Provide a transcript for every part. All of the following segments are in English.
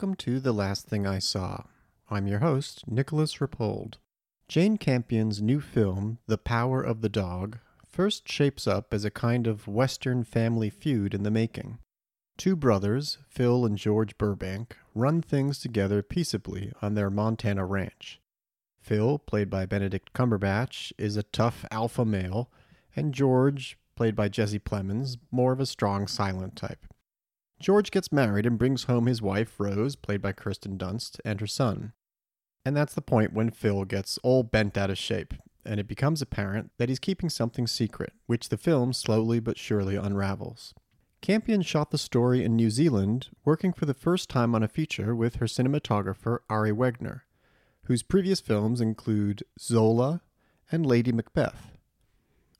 welcome to The Last Thing I Saw. I'm your host, Nicholas Rapold. Jane Campion's new film, The Power of the Dog, first shapes up as a kind of Western family feud in the making. Two brothers, Phil and George Burbank, run things together peaceably on their Montana ranch. Phil, played by Benedict Cumberbatch, is a tough alpha male, and George, played by Jesse Plemons, more of a strong silent type. George gets married and brings home his wife, Rose, played by Kirsten Dunst, and her son. And that's the point when Phil gets all bent out of shape, and it becomes apparent that he's keeping something secret, which the film slowly but surely unravels. Campion shot the story in New Zealand, working for the first time on a feature with her cinematographer Ari Wegner, whose previous films include Zola and Lady Macbeth.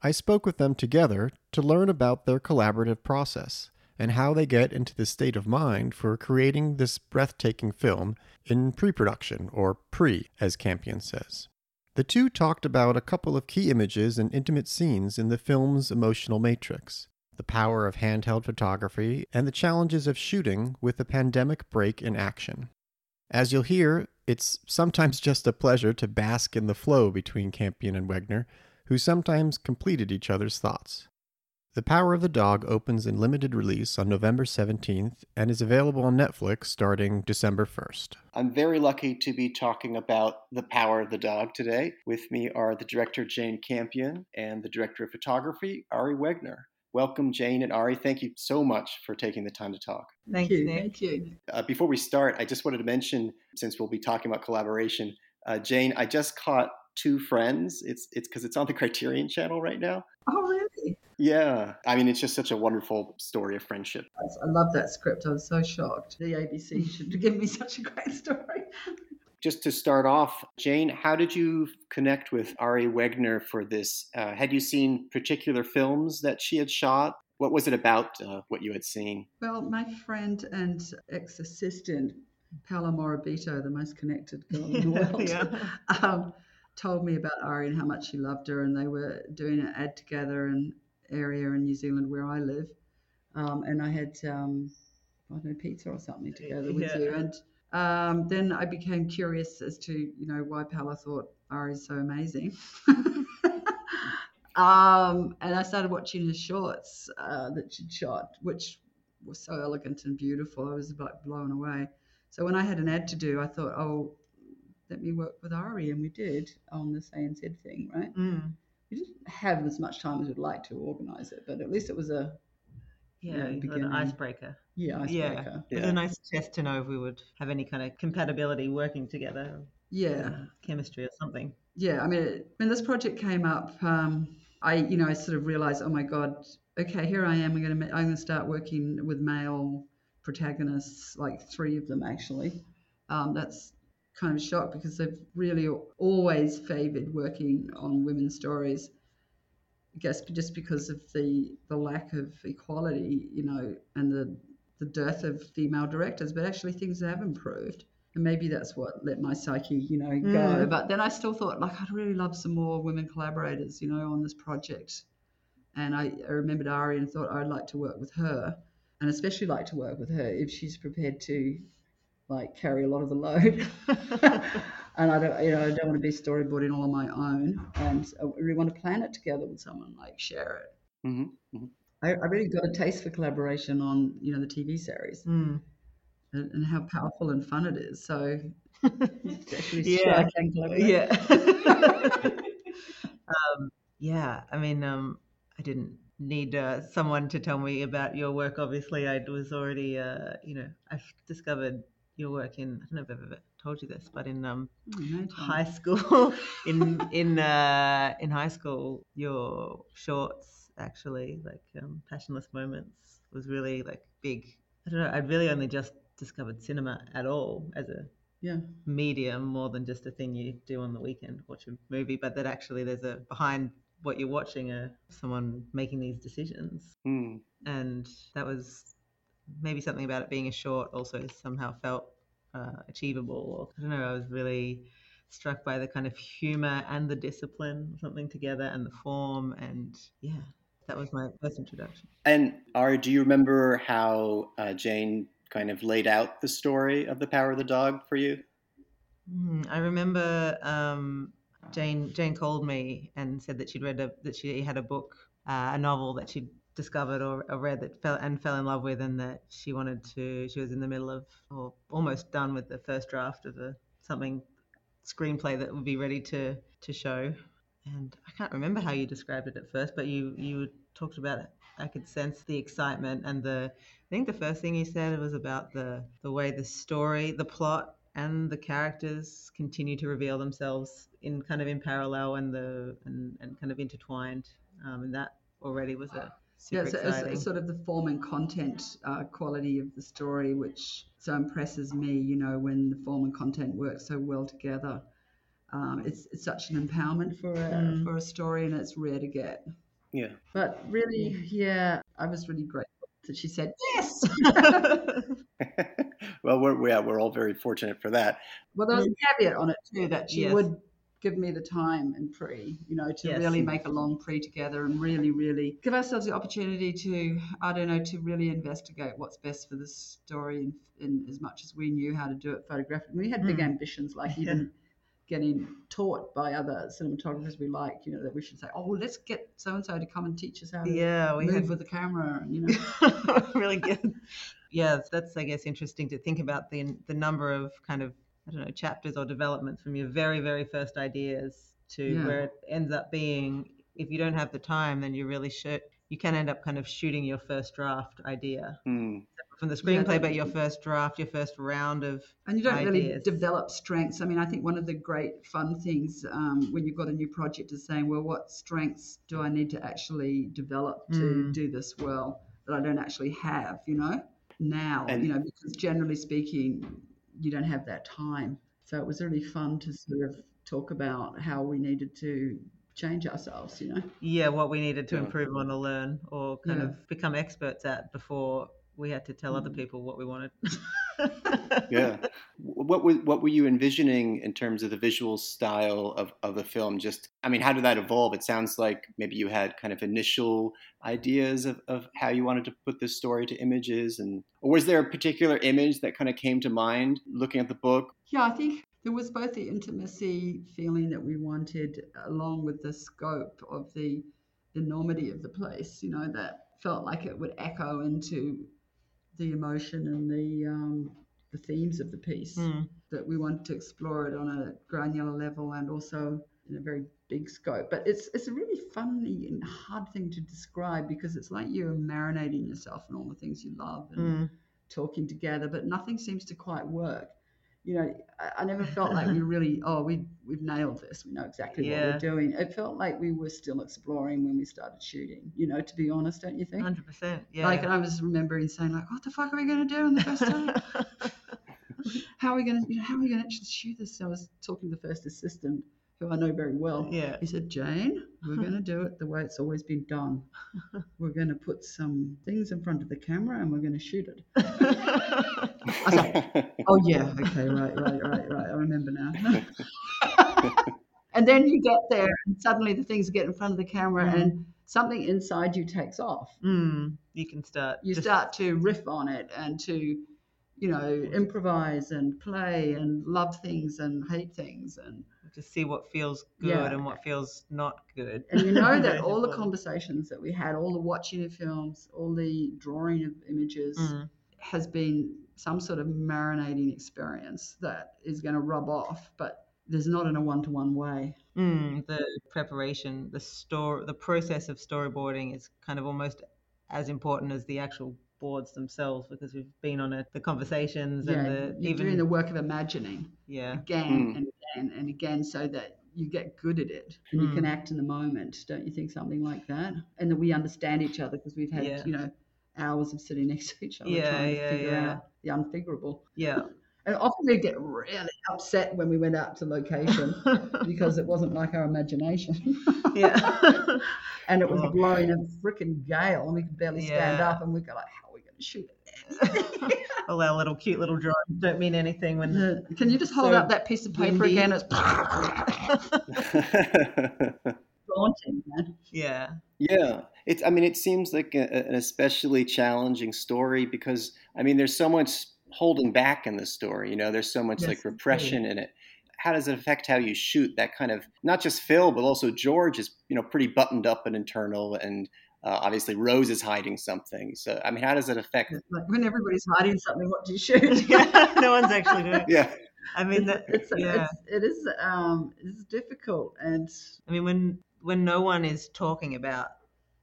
I spoke with them together to learn about their collaborative process and how they get into the state of mind for creating this breathtaking film in pre production, or pre, as Campion says. The two talked about a couple of key images and intimate scenes in the film's emotional matrix the power of handheld photography, and the challenges of shooting with a pandemic break in action. As you'll hear, it's sometimes just a pleasure to bask in the flow between Campion and Wegner, who sometimes completed each other's thoughts. The Power of the Dog opens in limited release on November 17th and is available on Netflix starting December 1st. I'm very lucky to be talking about The Power of the Dog today. With me are the director Jane Campion and the director of photography Ari Wegner. Welcome, Jane and Ari. Thank you so much for taking the time to talk. Thank you. Thank you. Uh, before we start, I just wanted to mention, since we'll be talking about collaboration, uh, Jane, I just caught Two Friends. It's it's because it's on the Criterion Channel right now. Oh, really? Yeah, I mean, it's just such a wonderful story of friendship. I love that script. I was so shocked. The ABC should give me such a great story. Just to start off, Jane, how did you connect with Ari Wegner for this? Uh, had you seen particular films that she had shot? What was it about uh, what you had seen? Well, my friend and ex assistant, Paola Morabito, the most connected girl in the world, yeah. um, told me about Ari and how much she loved her, and they were doing an ad together, and area in New Zealand where I live, um, and I had um, I don't know pizza or something together with yeah. you, and um, then I became curious as to you know why Paola thought Ari is so amazing. Um, and I started watching his shorts uh, that she'd shot, which was so elegant and beautiful. I was like blown away. So when I had an ad to do, I thought, oh, let me work with Ari, and we did on this ANZ thing, right? Mm we didn't have as much time as we'd like to organise it, but at least it was a yeah, you know, an icebreaker. Yeah, icebreaker. Yeah. It was a nice test to know if we would have any kind of compatibility working together. Yeah, chemistry or something. Yeah, I mean, when this project came up, um, I you know I sort of realised, oh my god, okay, here I am. I'm going to I'm going to start working with male protagonists, like three of them actually. Um, that's kind of shocked because they've really always favoured working on women's stories. I guess just because of the the lack of equality, you know, and the the dearth of female directors, but actually things have improved. And maybe that's what let my psyche, you know, go. Mm. But then I still thought, like, I'd really love some more women collaborators, you know, on this project. And I, I remembered Ari and thought I'd like to work with her, and especially like to work with her if she's prepared to like carry a lot of the load. and I don't, you know, I don't want to be storyboarding all on my own. And I really want to plan it together with someone, like share it. Mm-hmm. Mm-hmm. I, I, really got a taste for collaboration on, you know, the TV series mm. and, and, how powerful and fun it is. So yeah, yeah. um, yeah. I mean, um, I didn't need uh, someone to tell me about your work. Obviously, I was already, uh, you know, I've discovered your work in I don't know if I've ever told you this, but in um, oh, high school, in in uh, in high school, your shorts actually like um, passionless moments was really like big. I don't know. I'd really only just discovered cinema at all as a yeah medium more than just a thing you do on the weekend, watch a movie, but that actually there's a behind what you're watching a someone making these decisions, mm. and that was maybe something about it being a short also somehow felt uh, achievable. I don't know. I was really struck by the kind of humor and the discipline, something together, and the form, and yeah, that was my first introduction. And Ari, do you remember how uh, Jane kind of laid out the story of the power of the dog for you? Mm, I remember um, Jane Jane called me and said that she'd read a, that she had a book, uh, a novel that she'd discovered or, or, read that fell and fell in love with, and that she wanted to. She was in the middle of or almost done with the first draft of a something screenplay that would be ready to to show. And I can't remember how you described it at first, but you you talked about it. I could sense the excitement and the. I think the first thing you said was about the the way the story, the plot, and the characters continue to reveal themselves in kind of in parallel and the and, and kind of intertwined. Um, and that already was a super yeah, so exciting. It's, sort of the form and content uh, quality of the story, which so impresses me. You know, when the form and content work so well together. Um, it's, it's such an empowerment for a, mm. for a story, and it's rare to get. Yeah. But really, yeah, I was really grateful that she said yes. well, we're yeah, we're all very fortunate for that. Well, there was a caveat on it too that she yes. would give me the time and pre, you know, to yes. really make a long pre together and really, really give ourselves the opportunity to, I don't know, to really investigate what's best for the story in, in as much as we knew how to do it photographically. We had big mm. ambitions, like even getting taught by other cinematographers we like, you know, that we should say, oh, well, let's get so and so to come and teach us how to yeah, we move had... with the camera, you know. really good. Yeah, that's I guess interesting to think about the the number of kind of I don't know chapters or developments from your very very first ideas to yeah. where it ends up being. If you don't have the time, then you really should. You can end up kind of shooting your first draft idea. Mm from the screenplay, yeah, but your first draft, your first round of and you don't ideas. really develop strengths. I mean, I think one of the great fun things um, when you've got a new project is saying, well, what strengths do I need to actually develop to mm. do this well that I don't actually have, you know, now, and, you know, because generally speaking, you don't have that time. So it was really fun to sort of talk about how we needed to change ourselves, you know? Yeah, what we needed to yeah. improve on or learn or kind yeah. of become experts at before we had to tell other mm. people what we wanted. yeah. What were what were you envisioning in terms of the visual style of, of the film? Just I mean, how did that evolve? It sounds like maybe you had kind of initial ideas of, of how you wanted to put this story to images and or was there a particular image that kind of came to mind looking at the book? Yeah, I think there was both the intimacy feeling that we wanted along with the scope of the enormity of the place, you know, that felt like it would echo into the emotion and the um, the themes of the piece. Mm. That we want to explore it on a granular level and also in a very big scope. But it's it's a really funny and hard thing to describe because it's like you're marinating yourself in all the things you love and mm. talking together, but nothing seems to quite work you know, I, I, never felt like we really, oh, we we've nailed this. We know exactly yeah. what we're doing. It felt like we were still exploring when we started shooting. You know, to be honest, don't you think? Hundred percent. Yeah. Like, I was remembering saying, like, what the fuck are we going to do on the first time? how are we going to, you know, how are we going to actually shoot this? So I was talking to the first assistant who I know very well. Yeah. He said, Jane, we're going to do it the way it's always been done. We're going to put some things in front of the camera and we're going to shoot it. I like, oh, yeah. Okay. Right, right, right, right. I remember now. and then you get there and suddenly the things get in front of the camera mm. and something inside you takes off. Mm. You can start. You just... start to riff on it and to you know, improvise and play and love things and hate things and to see what feels good yeah. and what feels not good. And you know that all the conversations that we had, all the watching of films, all the drawing of images mm. has been some sort of marinating experience that is going to rub off, but there's not in a one-to-one way. Mm, the preparation, the store, the process of storyboarding is kind of almost as important as the actual boards themselves because we've been on it, the conversations yeah, and the you're even doing the work of imagining. Yeah. Again mm. and again and again, so that you get good at it and mm. you can act in the moment. Don't you think something like that? And that we understand each other because we've had yeah. you know hours of sitting next to each other yeah, trying to figure out the unfigurable. Yeah. And often we get really upset when we went out to location because it wasn't like our imagination. yeah. and it was blowing a freaking gale and we could barely stand yeah. up and we go like, shoot it. All our little cute little drawings don't mean anything when. Uh, can you just hold so up that piece of paper windy. again? It's daunting, man. Yeah. Yeah, It's. I mean, it seems like a, an especially challenging story because I mean, there's so much holding back in the story. You know, there's so much Yes, like repression in it. How does it affect how you shoot? That kind of not just Phil, but also George is you know pretty buttoned up and internal, and uh, obviously Rose is hiding something. So I mean, how does it affect? Like when everybody's hiding something, what do you shoot? yeah, no one's actually doing. it. Yeah, I mean, that, it's, yeah. it's it is um it's difficult and I mean, when when no one is talking about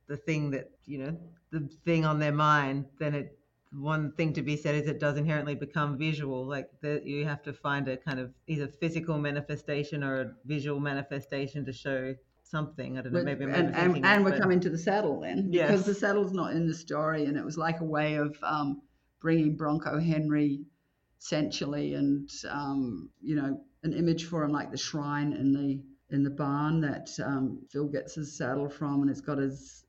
the thing that you know, the thing on their mind, then it one thing to be said is it does inherently become visual. Like that, you have to find a kind of either physical manifestation or a visual manifestation to show something. I don't know. Maybe I'm and, and, and we're coming to the saddle then Yes. because the saddle's not in the story and it was like a way of um, bringing bronco henry essentially and um, you know an image for him like the shrine in the in the barn that um, phil gets his saddle from and it's got his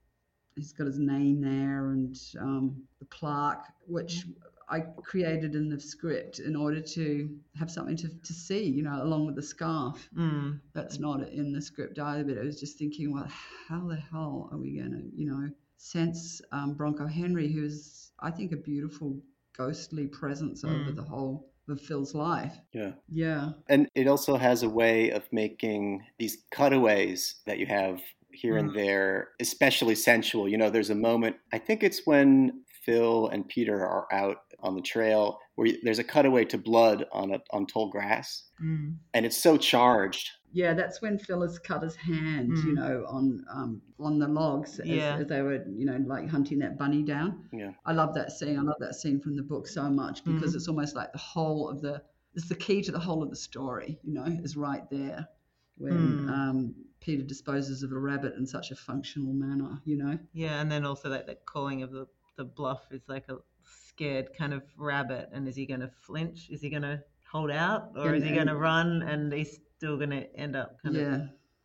he's got his name there and um, the plaque which i created in the script in order to have something to, to see you know along with the scarf Mm, that's not in the script either. But I was just thinking, well, how the hell are we going to, you know, sense um, Bronco Henry, who's I think a beautiful ghostly presence over Mm. the whole of Phil's life. yeah. Yeah, And it also has a way of making these cutaways that you have here and Mm. there especially sensual. You know, there's a moment, I think it's when Phil and Peter are out on the trail where there's a cutaway to blood on a, on tall grass mm, and it's so charged. yeah. That's when Phil has cut his hand, you Mm. know, on um, on the logs as, Yeah. as they were, you know, like hunting that bunny down. Yeah. I love that scene. I love that scene from the book so much because Mhm. it's almost like the whole of the it's the key to the whole of the story, you know, is right there when Mm. um, Peter disposes of a rabbit in such a functional manner, you know. yeah, and then also that, the calling of the the bluff is like a scared kind of rabbit, and is he going to flinch? Is he going to hold out, or is he going to run and he's still going to end up kind yeah. of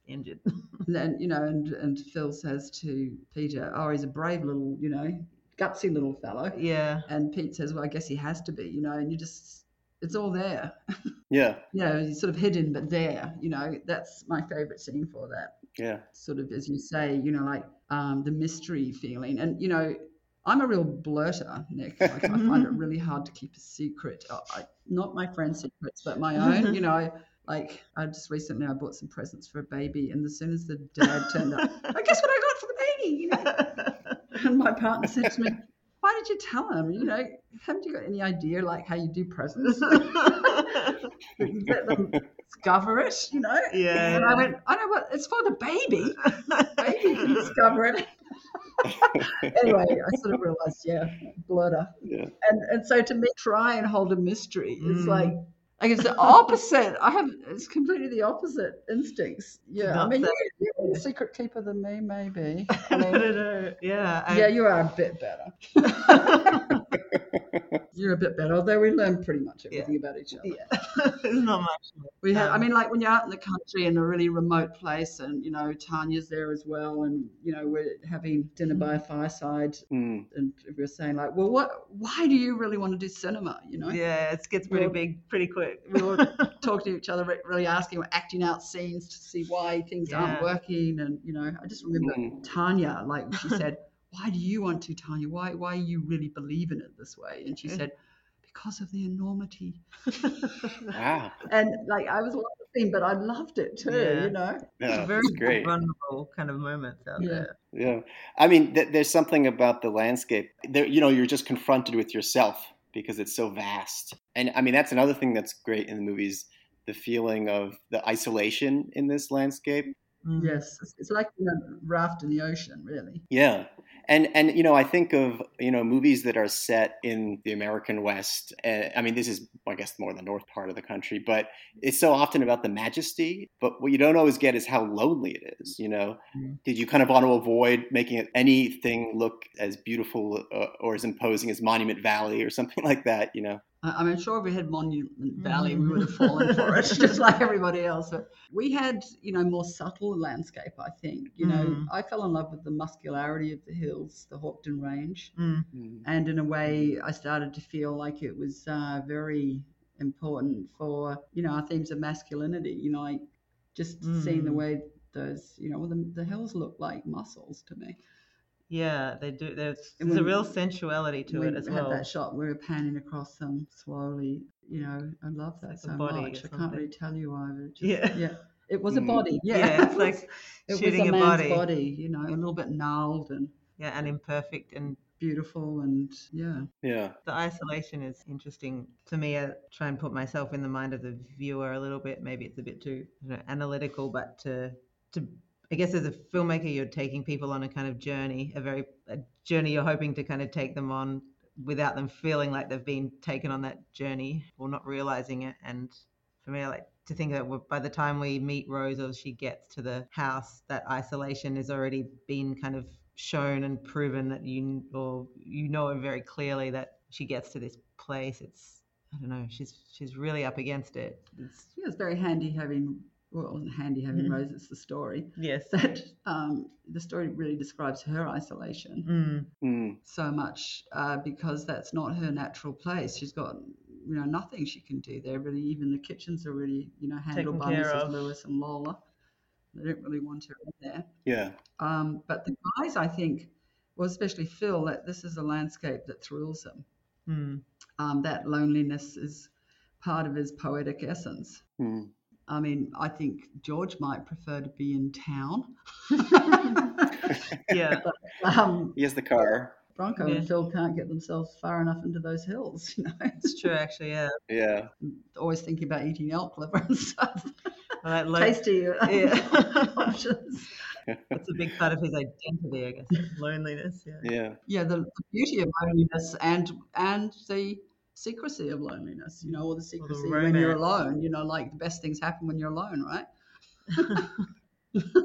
injured? And then, you know, and, and Phil says to Peter, oh, he's a brave little, you know, gutsy little fellow. yeah. And Pete says, well, I guess he has to be, you know, and you just, it's all there. Yeah. You know, he's sort of hidden, but there, you know, that's my favorite scene for that. Yeah. sort of as you say you know like um, the mystery feeling and you know i'm a real blurter nick. Like, i find it really hard to keep a secret. I, I, not my friends secrets but my own you know. Like i just recently i bought some presents for a baby and as soon as the dad turned up i guess what i got for the baby you know? And my partner said to me why did you tell him? You know haven't you got any idea like how you do presents? Let them discover it you know? Yeah. and I went, I know what, it's for the baby. Baby can discover it. Anyway, I sort of realized, yeah, blurter. Yeah. And and so to me, try and hold a mystery is Mm. like, like it's the opposite. I have it's completely the opposite instincts. Yeah, I mean, so- you're, you're a secret keeper than me, maybe. I I mean, don't know. Yeah. I- yeah, you are a bit better. You're a bit better, although we learn pretty much everything about each other. yeah. There's not much. We have, I Um, mean, like when you're out in the country in a really remote place, and you know Tanya's there as well, and you know we're having dinner by a fireside, Mm. and we're saying like, well, what? Why do you really want to do cinema? You know, Yeah, it gets pretty Well- big pretty quick. we were talking to each other, really asking, we're acting out scenes to see why things aren't working, and you know, I just remember Mm. Tanya, like she said, why do you want to, Tanya? Why, why you really believe in it this way? And she said, because of the enormity. Wow. And like I was laughing, but I loved it too. Yeah. You know. Yeah, Very great. vulnerable kind of moments out Yeah. there. Yeah, I mean, th- there's something about the landscape. There, you know, you're just confronted with yourself because it's so vast. And I mean, that's another thing that's great in the movies: the feeling of the isolation in this landscape. Mm. Yes, it's, it's like you know, raft in the ocean, really. Yeah, and and you know, I think of you know movies that are set in the American West. Uh, I mean, this is I guess more the north part of the country, but it's so often about the majesty. But what you don't always get is how lonely it is. You know, Mm. did you kind of want to avoid making anything look as beautiful uh, or as imposing as Monument Valley or something like that? You know. I, I mean, sure, if we had Monument Valley, we would have fallen for it, just like everybody else. But we had, you know, more subtle landscape. I think. You know, Mm. I fell in love with the muscularity of the hills, the Hawkdun Range, Mm. and in a way, I started to feel like it was uh, very important for, you know, our themes of masculinity. You know, like just seeing the Mm. way those, you know, the, the hills look like muscles to me. Yeah, they do. There's, there's a real sensuality to it as well. We had that shot we're panning across them slowly. You know, I love that like so body much. I can't really tell you why. Just, Yeah. yeah. It was a Mm. body. Yeah, Yeah, it's like it shooting was a, a man's body. body. You know, a little bit gnarled and Yeah, and imperfect and beautiful and yeah. Yeah. the isolation is interesting to me. I try and put myself in the mind of the viewer a little bit. Maybe it's a bit too you know, analytical, but to to I guess as a filmmaker, you're taking people on a kind of journey, a very a journey you're hoping to kind of take them on without them feeling like they've been taken on that journey or not realizing it. And for me, I like to think that by the time we meet Rose or she gets to the house, that isolation has already been kind of shown and proven that you or you know very clearly that she gets to this place. It's I don't know. She's she's really up against it. It's, Yeah, it's very handy having. Well, it wasn't handy having Mhm. Rose. It's the story yes. that um, the story really describes her isolation Mm, Mm. so much uh, because that's not her natural place. She's got you know nothing she can do there. Really, even the kitchens are really you know handled Taken by care Mrs. of. Lewis and Lola. They don't really want her in there. Yeah. Um, but the guys, I think, well, especially Phil, that this is a landscape that thrills him. mm. Um, that loneliness is part of his poetic essence. I mean, I think George might prefer to be in town. Yeah. um, He has the car. Bronco Yeah. and Phil can't get themselves far enough into those hills. You know, It's true, actually. Yeah. Yeah. always thinking about eating elk liver and stuff. Like, lo- Tasty uh, Yeah. options. It's a big part of his identity, I guess. Loneliness. Yeah. Yeah. Yeah, the, the beauty of loneliness and and the secrecy of loneliness. You know, or the secrecy when you're alone. You know, like the best things happen when you're alone, right?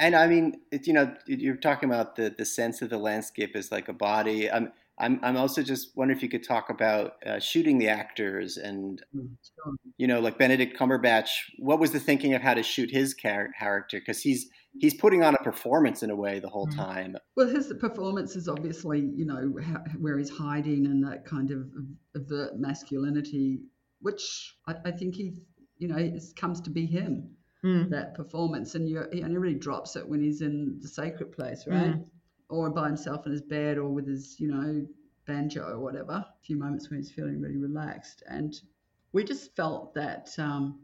And I mean, it, you know, you're talking about the, the sense of the landscape as like a body. I'm, I'm, I'm also just wondering if you could talk about uh, shooting the actors and, you know, like Benedict Cumberbatch. What was the thinking of how to shoot his char- character? Because he's he's putting on a performance in a way the whole Mhm. time. Well, his performance is obviously, you know, ha- where he's hiding and that kind of overt masculinity, which I, I think he, you know, it comes to be him. Mm. That performance, and you and he really drops it when he's in the sacred place, right? Or by himself in his bed, or with his, you know, banjo or whatever. A few moments when he's feeling really relaxed, and we just felt that um,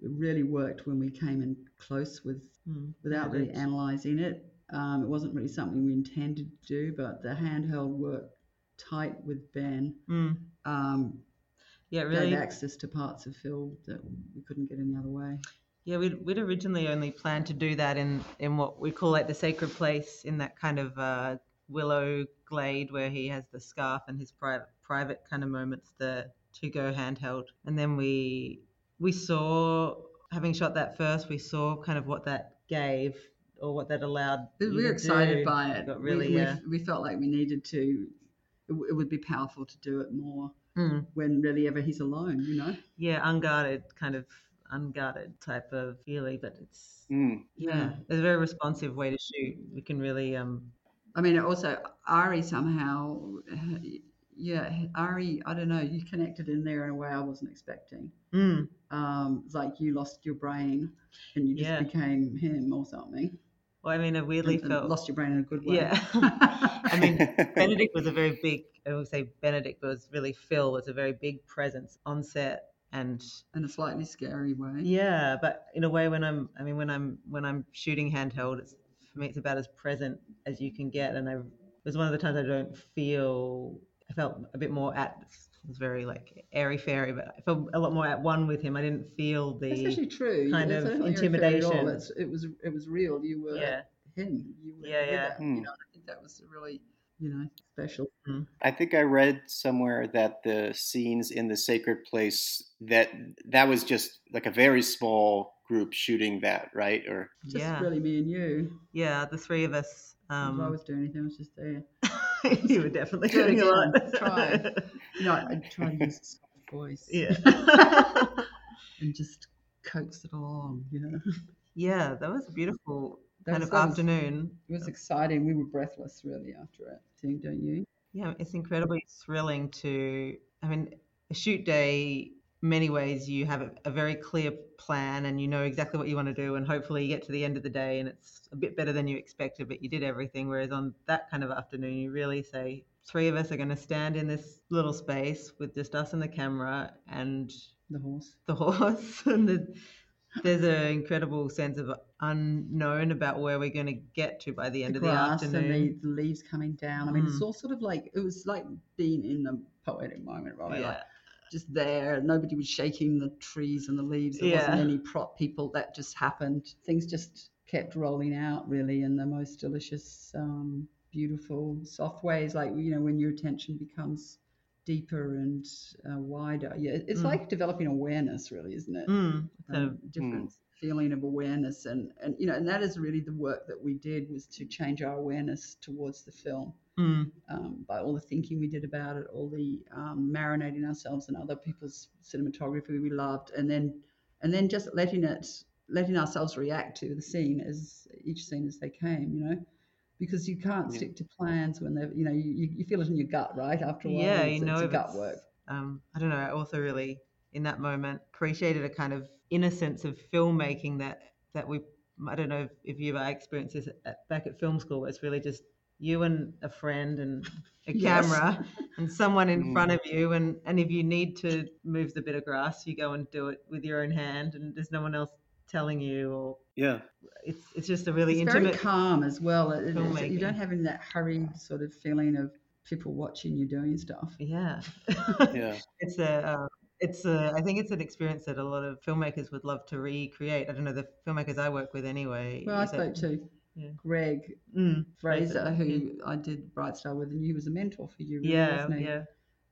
it really worked when we came in close with Mm. without really analysing it. Um, it wasn't really something we intended to do, but the handheld worked tight with Ben Mm. um, Yeah, really. gave access to parts of Phil that we couldn't get any other way. Yeah, we'd, we'd originally only planned to do that in, in what we call like the sacred place, in that kind of uh, willow glade where he has the scarf and his private private kind of moments, the to go handheld. And then we we saw, having shot that first, we saw kind of what that gave or what that allowed. We were excited do. by it. We- really, we, uh, we felt like we needed to. It, it would be powerful to do it more Mm. when really ever he's alone. You know. yeah, unguarded kind of unguarded type of feeling, but it's Mm. yeah, it's a very responsive way to shoot. We can really um I mean, also Ari somehow, yeah, Ari. I don't know. You connected in there in a way I wasn't expecting. mm, um, like you lost your brain and you just Yeah. became him or something. well, I mean, I weirdly And- and felt lost your brain in a good way. Yeah. I mean, Benedict was a very big, I would say Benedict was really Phil was a very big presence on set. And in a slightly scary way. yeah, but in a way when I'm, I mean, when I'm, when I'm shooting handheld, it's, for me, it's about as present as you can get. And I, it was one of the times I don't feel, I felt a bit more at, it was very like airy fairy, but I felt a lot more at one with him. I didn't feel That's the, actually true. kind It's of not airy-fairy at all. intimidation. It was it was real. You were yeah, him. You were Yeah, yeah. it, Hmm. You know, I think that was really you know special. I think I read somewhere that the scenes in the sacred place that that was just like a very small group shooting that, right? Or Just yeah, really me and you. yeah, the three of us. if I Um, was doing anything, I was just there. you were definitely Do doing a lot. Try. You know, I, I try to use a soft voice. Yeah. and just coax it along. You know. yeah, that was beautiful That kind of that was- afternoon. It was exciting. We were breathless really after it. Don't you? Yeah, it's incredibly thrilling to. I mean, a shoot day many ways you have a, a very clear plan and you know exactly what you want to do and hopefully you get to the end of the day and it's a bit better than you expected but you did everything whereas on that kind of afternoon you really say three of us are going to stand in this little space with just us and the camera and The horse. the horse and the, there's an incredible sense of unknown about where we're going to get to by the end of the grass and afternoon the, the leaves coming down. I mean, it's Mm. all sort of like it was like being in the poetic moment, right? yeah Like just there. Nobody was shaking the trees and the leaves. There Yeah. wasn't any prop people. That just happened. Things just kept rolling out really in the most delicious, um, beautiful, soft ways. Like you know, when your attention becomes deeper and uh, wider. Yeah, it's Mm. like developing awareness, really, isn't it? mm, um, of different feeling of awareness and and you know and that is really the work that we did was to change our awareness towards the film mm, um, by all the thinking we did about it all the um, marinating ourselves in other people's cinematography we loved and then and then just letting it letting ourselves react to the scene as each scene as they came you know because you can't Yeah. stick to plans when they're you know you, you you feel it in your gut right after a while yeah you know it's gut work um, I don't know. I also really, in that moment, appreciated a kind of innocence of filmmaking that that we. I don't know if, if you ever experienced this at, back at film school. Where it's really just you and a friend and a Yes. camera and someone in Mm. front of you, and and if you need to move the bit of grass, you go and do it with your own hand, and there's no one else telling you, or Yeah. it's it's just a really it's intimate. very calm as well. It- it- it's- you don't have any that hurried sort of feeling of people watching you doing stuff. yeah. Yeah. it's a uh, it's a I think it's an experience that a lot of filmmakers would love to recreate. I don't know the filmmakers I work with anyway. Well, I is that- spoke to yeah. Greig Mm, Fraser, who yeah. I did Bright Star with, and he was a mentor for you, really, yeah, wasn't he? yeah.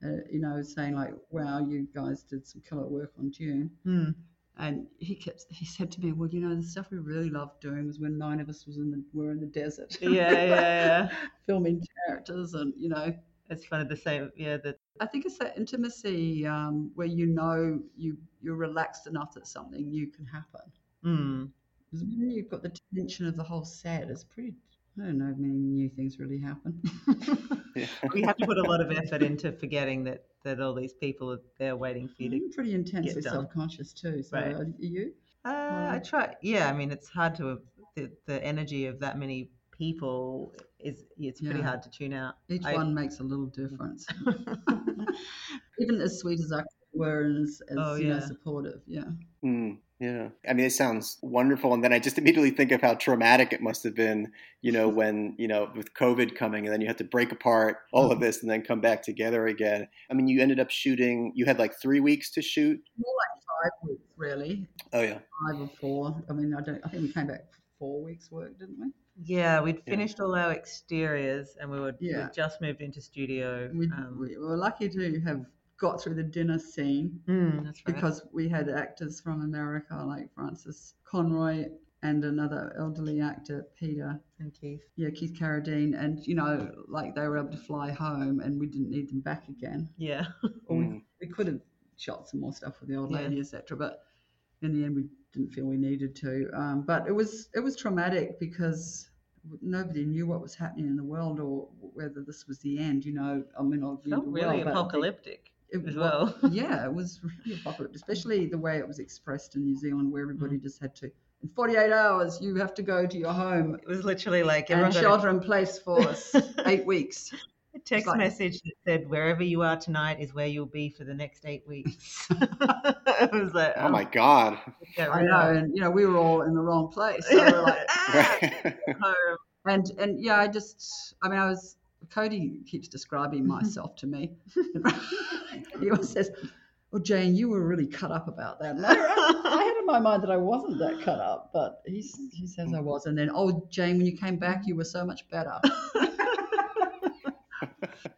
Uh, you know, saying like, "Wow, you guys did some killer work on Dune," Mm, And he kept he said to me, "Well, you know, the stuff we really loved doing was when nine of us was in the were in the desert, yeah, yeah, yeah. filming characters, and you know." It's kind of the same. Yeah, the I think it's that intimacy um, where you know you you're relaxed enough that something new can happen. mm, Because when you've got the tension of the whole set, it's pretty. I don't know if many new things really happen. Yeah. we have to put a lot of effort into forgetting that that all these people are there waiting for you to. I'm pretty intensely done. self-conscious too. So Right. are you? Uh, I try. Yeah, I mean, it's hard to the, the energy of that many people is it's pretty Yeah. hard to tune out. Each I- one makes a little difference. Even as sweet as I were and as, as Oh, you know supportive. Yeah. Mm, yeah. I mean, it sounds wonderful. And then I just immediately think of how traumatic it must have been, you know, when, you know, with COVID coming and then you had to break apart all of this and then come back together again. I mean, you ended up shooting, you had like three weeks to shoot. More like five weeks, really. Oh, yeah. Five or four. I mean, I don't. I think we came back for four weeks' work, didn't we? Yeah, we'd Yeah. finished all our exteriors and we were Yeah. we'd just moved into studio. We, um, we were lucky to have got through the dinner scene mm, that's right. because we had actors from America like Frances Conroy and another elderly actor, Peter. and Keith. Yeah, Keith Carradine, and you know, like they were able to fly home, and we didn't need them back again. Yeah. Or we, Mm. we could have shot some more stuff with the old Yeah. lady, etc. But in the end, we didn't feel we needed to. Um, but it was it was traumatic because nobody knew what was happening in the world or whether this was the end. You know, I mean, not the end Felt really world, but the- apocalyptic it as well. yeah, it was really apocalyptic, especially the way it was expressed in New Zealand, where Mm. everybody just had to. In 48 hours, you have to go to your home It was literally like and everyone got shelter in place for eight weeks. a, a text like- message that said, "Wherever you are tonight is where you'll be for the next eight weeks." it was like, Oh, my God. yeah, I know, and you know, we were all in the wrong place. So we're like, Ah, home. and and yeah, I just, I mean, I was. Cody keeps describing myself to me. he always says, "Well, Jane, you were really cut up about that." I, I had in my mind that I wasn't that cut up, but he he says I was. And then, oh, Jane, when you came back, you were so much better.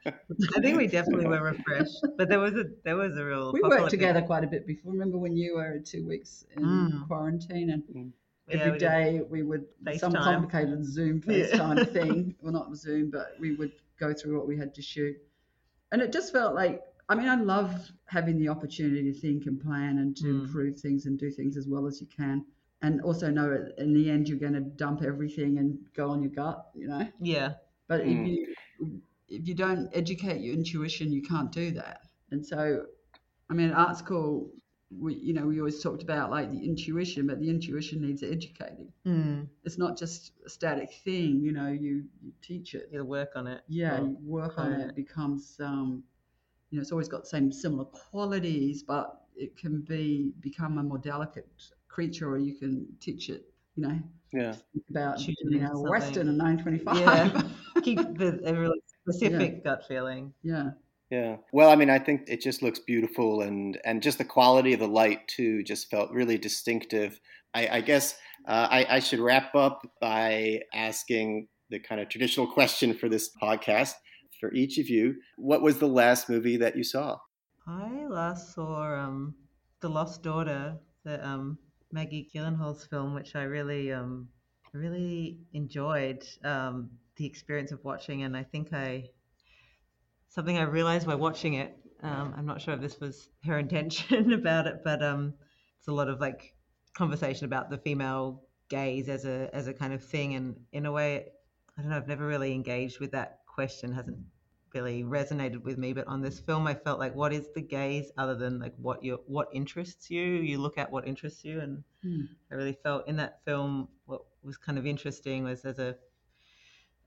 I think we definitely were refreshed, but there was a there was a real. we worked together quite a bit before. Remember when you were two weeks in Mm. quarantine and Yeah, every we day we would some complicated Zoom Yeah. FaceTime thing. Well, not Zoom, but we would go through what we had to shoot, and it just felt like. I mean, I love having the opportunity to think and plan and to Mm. improve things and do things as well as you can, and also know in the end you're going to dump everything and go on your gut, you know. Yeah, But Mm. if you if you don't educate your intuition, you can't do that. And so I mean, art school, we, you know, we always talked about like the intuition, but the intuition needs educating. Mm. It's not just a static thing, you know, you, you teach it. You work on it. Yeah, Well, you work on right. it, it becomes, um, you know, it's always got the same similar qualities, but it can be become a more delicate creature, or you can teach it, you know, Yeah. about Tune you know, into Western and 925. Yeah. Keep the a really specific gut feeling. yeah. Yeah. Well, I mean, I think it just looks beautiful, and and just the quality of the light too just felt really distinctive. I, I guess uh, I, I should wrap up by asking the kind of traditional question for this podcast for each of you. What was the last movie that you saw? I last saw um, The Lost Daughter, the um, Maggie Gyllenhaal's film, which I really, um, really enjoyed um, the experience of watching, and I think I something I realized by watching it. Um, I'm not sure if this was her intention about it, but um, it's a lot of like conversation about the female gaze as a as a kind of thing, and in a way, I don't know. I've never really engaged with that question. Hasn't really resonated with me. But on this film, I felt like, what is the gaze other than like what you what interests you? You look at what interests you, and Hmm. I really felt in that film what was kind of interesting was there's a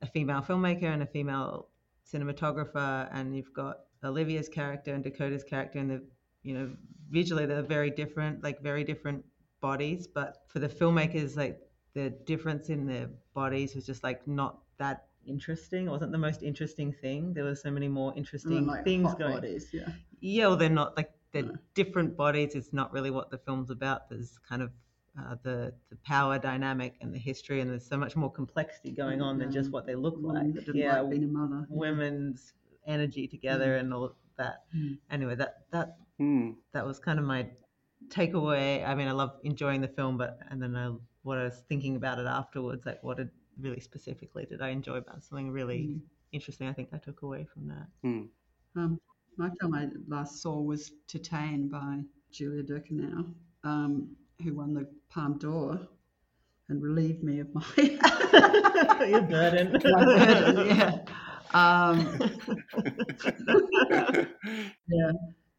a female filmmaker and a female cinematographer, and you've got Olivia's character and Dakota's character, and the you know visually they're very different, like very different bodies. But for the filmmakers, like the difference in their bodies was just like not that interesting. It wasn't the most interesting thing. There were so many more interesting like things going. bodies, yeah. Yeah, well, they're not like they're No. different bodies. It's not really what the film's about. There's kind of uh, the the power dynamic and the history, and there's so much more complexity going on than just what they look Woman like. Yeah, like being a mother. yeah. women's energy together and all that. Mm. Anyway, that that Hmm. that was kind of my takeaway. I mean, I love enjoying the film, but and then I, what I was thinking about it afterwards, like what did really specifically did I enjoy about something really Mm. interesting? I think I took away from that. Hmm. Um, my film I last saw was Titane by Julia Ducournau, um, who won the Palme d'Or and relieved me of my Your burden. my burden, yeah. Um, yeah.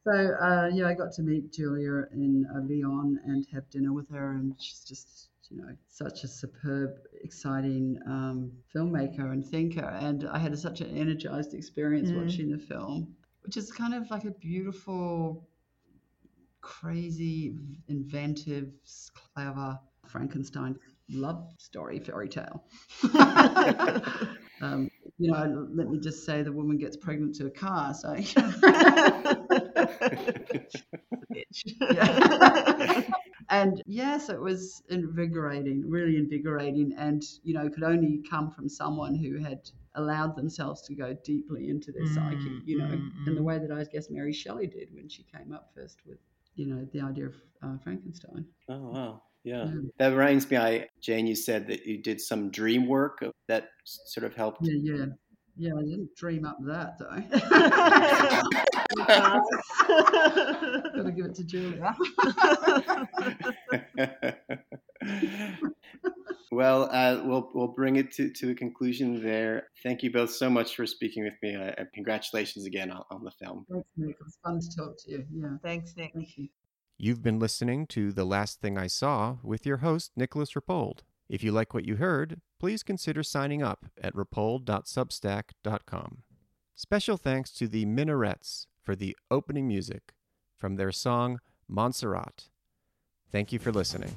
So uh, yeah, I got to meet Julia in uh, Lyon and have dinner with her, and she's just you know such a superb, exciting um, filmmaker and thinker. And I had such an energized experience Mm. watching the film, which is kind of like a beautiful, crazy, inventive, clever Frankenstein love story fairy tale. um, you know, let me just say the woman gets pregnant to a car. So, Yeah. and yes, it was invigorating, really invigorating, and you know, could only come from someone who had allowed themselves to go deeply into their psyche. Mm, You know, mm, in the mm. way that I guess Mary Shelley did when she came up first with, you know, the idea of uh, Frankenstein. Oh wow. Yeah. Yeah. That reminds me, I Jane, you said that you did some dream work that sort of helped. Yeah, yeah, yeah. I didn't dream up that though. Got to give it to Julia. well, uh, we'll we'll bring it to, to a conclusion there. Thank you both so much for speaking with me. Uh, congratulations again on, on the film. Thanks, Nick. It was fun to talk to you. Yeah, Thanks, Nick. thank you. You've been listening to The Last Thing I Saw with your host, Nicholas Rapold. If you like what you heard, please consider signing up at rapold.substack.com. Special thanks to the Minarets for the opening music from their song Monserrate. Thank you for listening.